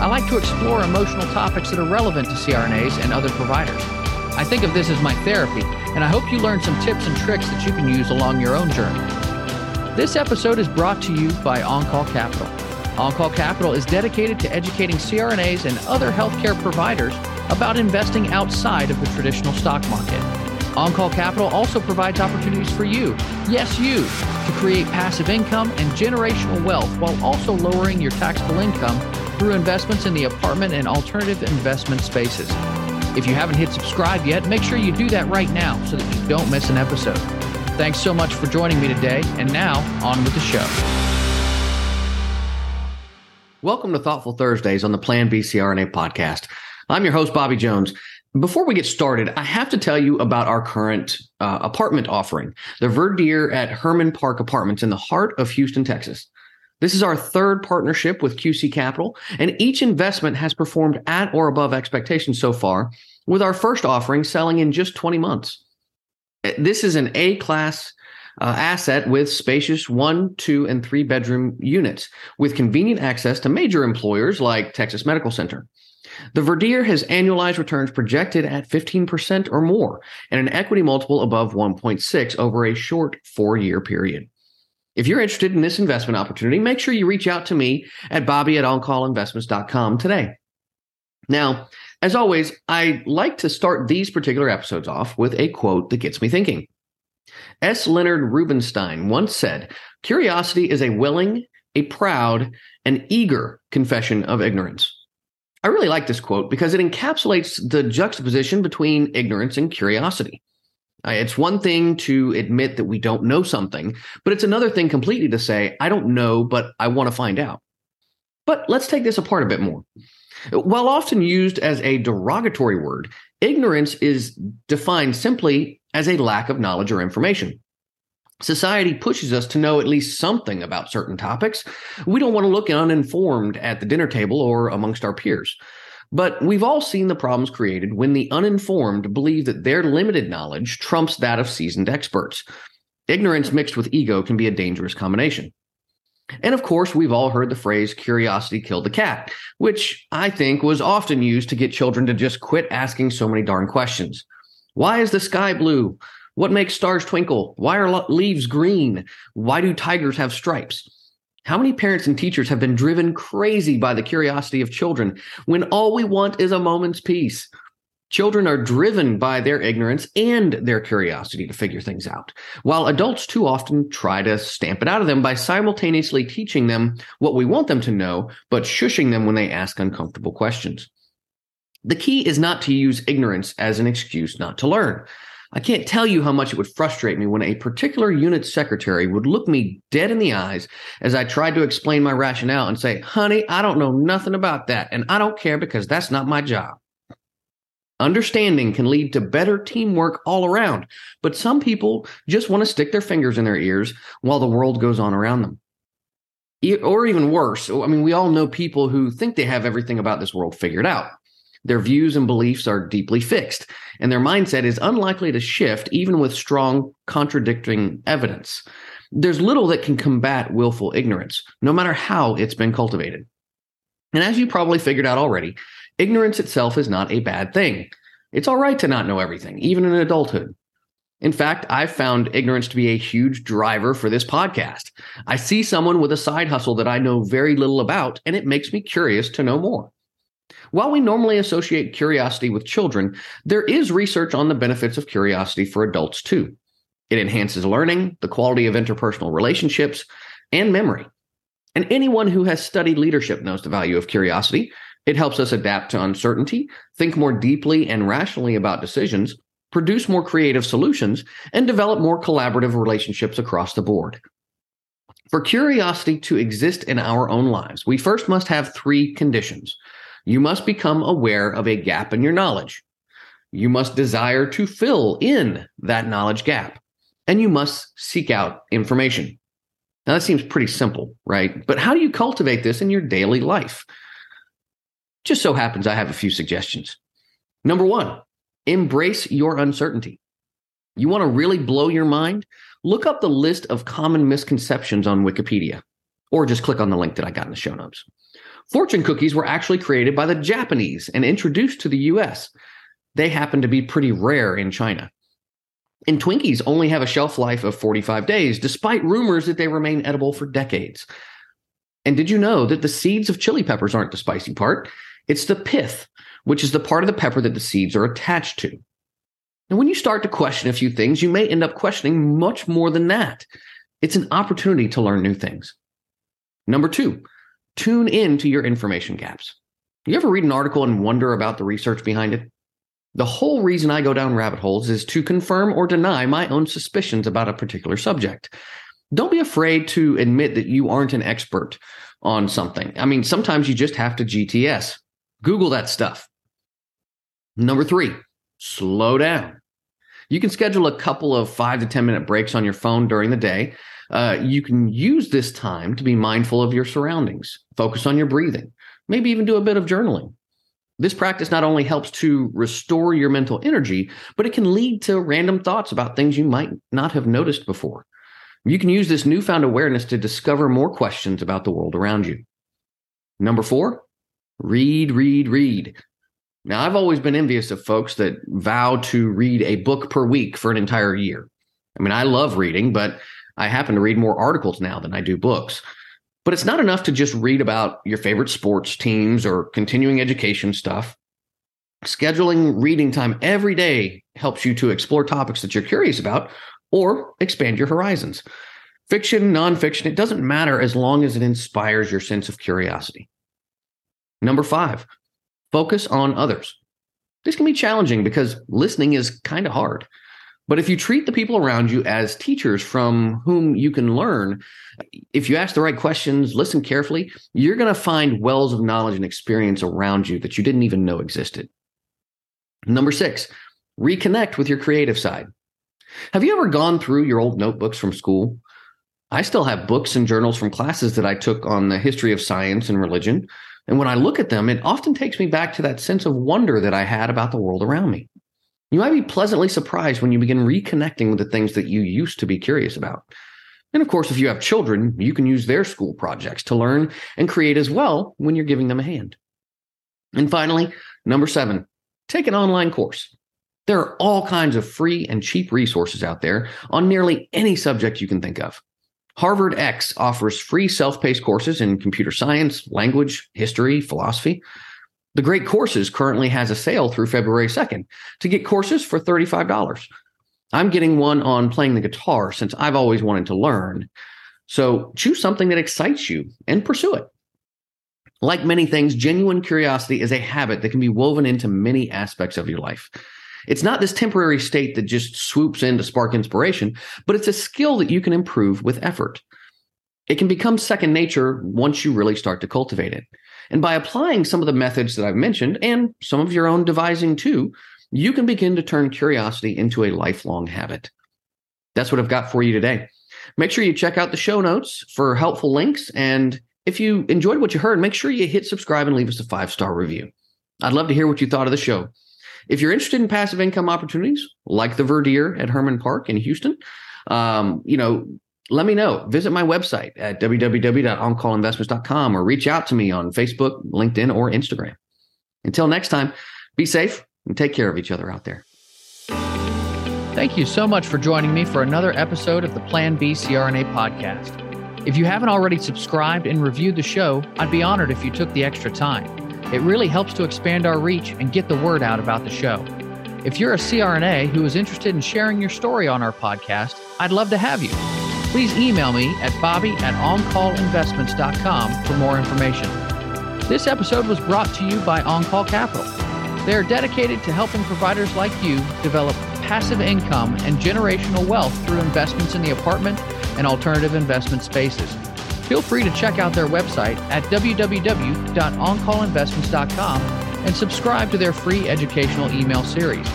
I like to explore emotional topics that are relevant to CRNAs and other providers. I think of this as my therapy, and I hope you learn some tips and tricks that you can use along your own journey. This episode is brought to you by OnCall Capital. OnCall Capital is dedicated to educating CRNAs and other healthcare providers about investing outside of the traditional stock market. OnCall Capital also provides opportunities for you, yes, you, to create passive income and generational wealth while also lowering your taxable income through investments in the apartment and alternative investment spaces. If you haven't hit subscribe yet, make sure you do that right now so that you don't miss an episode. Thanks so much for joining me today, and now on with the show. Welcome to Thoughtful Thursdays on the Plan B CRNA podcast. I'm your host, Bobby Jones. Before we get started, I have to tell you about our current uh, apartment offering, the Verdier at Hermann Park Apartments in the heart of Houston, Texas. This is our third partnership with QC Capital, and each investment has performed at or above expectations so far, with our first offering selling in just 20 months. This is an A class uh, asset with spacious one, two, and three bedroom units with convenient access to major employers like Texas Medical Center. The Verdier has annualized returns projected at 15% or more and an equity multiple above 1.6 over a short four year period. If you're interested in this investment opportunity, make sure you reach out to me at bobby at oncallinvestments.com today. Now, as always, I like to start these particular episodes off with a quote that gets me thinking. S. Leonard Rubinstein once said, Curiosity is a willing, a proud, and eager confession of ignorance. I really like this quote because it encapsulates the juxtaposition between ignorance and curiosity. Uh, it's one thing to admit that we don't know something, but it's another thing completely to say, I don't know, but I want to find out. But let's take this apart a bit more. While often used as a derogatory word, ignorance is defined simply as a lack of knowledge or information. Society pushes us to know at least something about certain topics. We don't want to look uninformed at the dinner table or amongst our peers. But we've all seen the problems created when the uninformed believe that their limited knowledge trumps that of seasoned experts. Ignorance mixed with ego can be a dangerous combination. And of course, we've all heard the phrase curiosity killed the cat, which I think was often used to get children to just quit asking so many darn questions. Why is the sky blue? What makes stars twinkle? Why are leaves green? Why do tigers have stripes? How many parents and teachers have been driven crazy by the curiosity of children when all we want is a moment's peace? Children are driven by their ignorance and their curiosity to figure things out, while adults too often try to stamp it out of them by simultaneously teaching them what we want them to know, but shushing them when they ask uncomfortable questions. The key is not to use ignorance as an excuse not to learn. I can't tell you how much it would frustrate me when a particular unit secretary would look me dead in the eyes as I tried to explain my rationale and say, honey, I don't know nothing about that, and I don't care because that's not my job. Understanding can lead to better teamwork all around, but some people just want to stick their fingers in their ears while the world goes on around them. Or even worse, I mean, we all know people who think they have everything about this world figured out. Their views and beliefs are deeply fixed, and their mindset is unlikely to shift even with strong contradicting evidence. There's little that can combat willful ignorance, no matter how it's been cultivated. And as you probably figured out already, ignorance itself is not a bad thing. It's all right to not know everything, even in adulthood. In fact, I've found ignorance to be a huge driver for this podcast. I see someone with a side hustle that I know very little about, and it makes me curious to know more. While we normally associate curiosity with children, there is research on the benefits of curiosity for adults too. It enhances learning, the quality of interpersonal relationships, and memory. And anyone who has studied leadership knows the value of curiosity. It helps us adapt to uncertainty, think more deeply and rationally about decisions, produce more creative solutions, and develop more collaborative relationships across the board. For curiosity to exist in our own lives, we first must have three conditions You must become aware of a gap in your knowledge. You must desire to fill in that knowledge gap. And you must seek out information. Now, that seems pretty simple, right? But how do you cultivate this in your daily life? Just so happens I have a few suggestions. Number one, embrace your uncertainty. You want to really blow your mind? Look up the list of common misconceptions on Wikipedia, or just click on the link that I got in the show notes. Fortune cookies were actually created by the Japanese and introduced to the US. They happen to be pretty rare in China. And Twinkies only have a shelf life of 45 days, despite rumors that they remain edible for decades. And did you know that the seeds of chili peppers aren't the spicy part? It's the pith, which is the part of the pepper that the seeds are attached to. And when you start to question a few things, you may end up questioning much more than that. It's an opportunity to learn new things. Number two, tune in to your information gaps. You ever read an article and wonder about the research behind it? The whole reason I go down rabbit holes is to confirm or deny my own suspicions about a particular subject. Don't be afraid to admit that you aren't an expert on something. I mean, sometimes you just have to GTS. Google that stuff. Number three, slow down. You can schedule a couple of five to 10 minute breaks on your phone during the day. Uh, you can use this time to be mindful of your surroundings, focus on your breathing, maybe even do a bit of journaling. This practice not only helps to restore your mental energy, but it can lead to random thoughts about things you might not have noticed before. You can use this newfound awareness to discover more questions about the world around you. Number four, read, read, read. Now, I've always been envious of folks that vow to read a book per week for an entire year. I mean, I love reading, but I happen to read more articles now than I do books. But it's not enough to just read about your favorite sports teams or continuing education stuff. Scheduling reading time every day helps you to explore topics that you're curious about or expand your horizons. Fiction, nonfiction, it doesn't matter as long as it inspires your sense of curiosity. Number five, focus on others. This can be challenging because listening is kind of hard. But if you treat the people around you as teachers from whom you can learn, if you ask the right questions, listen carefully, you're going to find wells of knowledge and experience around you that you didn't even know existed. Number six, reconnect with your creative side. Have you ever gone through your old notebooks from school? I still have books and journals from classes that I took on the history of science and religion. And when I look at them, it often takes me back to that sense of wonder that I had about the world around me. You might be pleasantly surprised when you begin reconnecting with the things that you used to be curious about. And of course, if you have children, you can use their school projects to learn and create as well when you're giving them a hand. And finally, number seven, take an online course. There are all kinds of free and cheap resources out there on nearly any subject you can think of. HarvardX offers free self paced courses in computer science, language, history, philosophy. The Great Courses currently has a sale through February 2nd to get courses for $35. I'm getting one on playing the guitar since I've always wanted to learn. So choose something that excites you and pursue it. Like many things, genuine curiosity is a habit that can be woven into many aspects of your life. It's not this temporary state that just swoops in to spark inspiration, but it's a skill that you can improve with effort. It can become second nature once you really start to cultivate it. And by applying some of the methods that I've mentioned and some of your own devising too, you can begin to turn curiosity into a lifelong habit. That's what I've got for you today. Make sure you check out the show notes for helpful links. And if you enjoyed what you heard, make sure you hit subscribe and leave us a five star review. I'd love to hear what you thought of the show. If you're interested in passive income opportunities like the Verdier at Hermann Park in Houston, um, you know, let me know. Visit my website at www.oncallinvestments.com or reach out to me on Facebook, LinkedIn, or Instagram. Until next time, be safe and take care of each other out there. Thank you so much for joining me for another episode of the Plan B CRNA podcast. If you haven't already subscribed and reviewed the show, I'd be honored if you took the extra time. It really helps to expand our reach and get the word out about the show. If you're a CRNA who is interested in sharing your story on our podcast, I'd love to have you please email me at bobby at oncallinvestments.com for more information. This episode was brought to you by OnCall Capital. They are dedicated to helping providers like you develop passive income and generational wealth through investments in the apartment and alternative investment spaces. feel free to check out their website at www.oncallinvestments.com and subscribe to their free educational email series.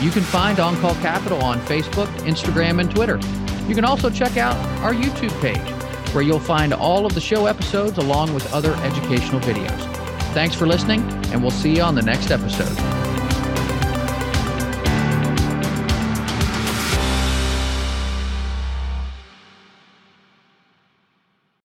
You can find OnCall Capital on Facebook, Instagram, and Twitter. You can also check out our YouTube page, where you'll find all of the show episodes along with other educational videos. Thanks for listening, and we'll see you on the next episode.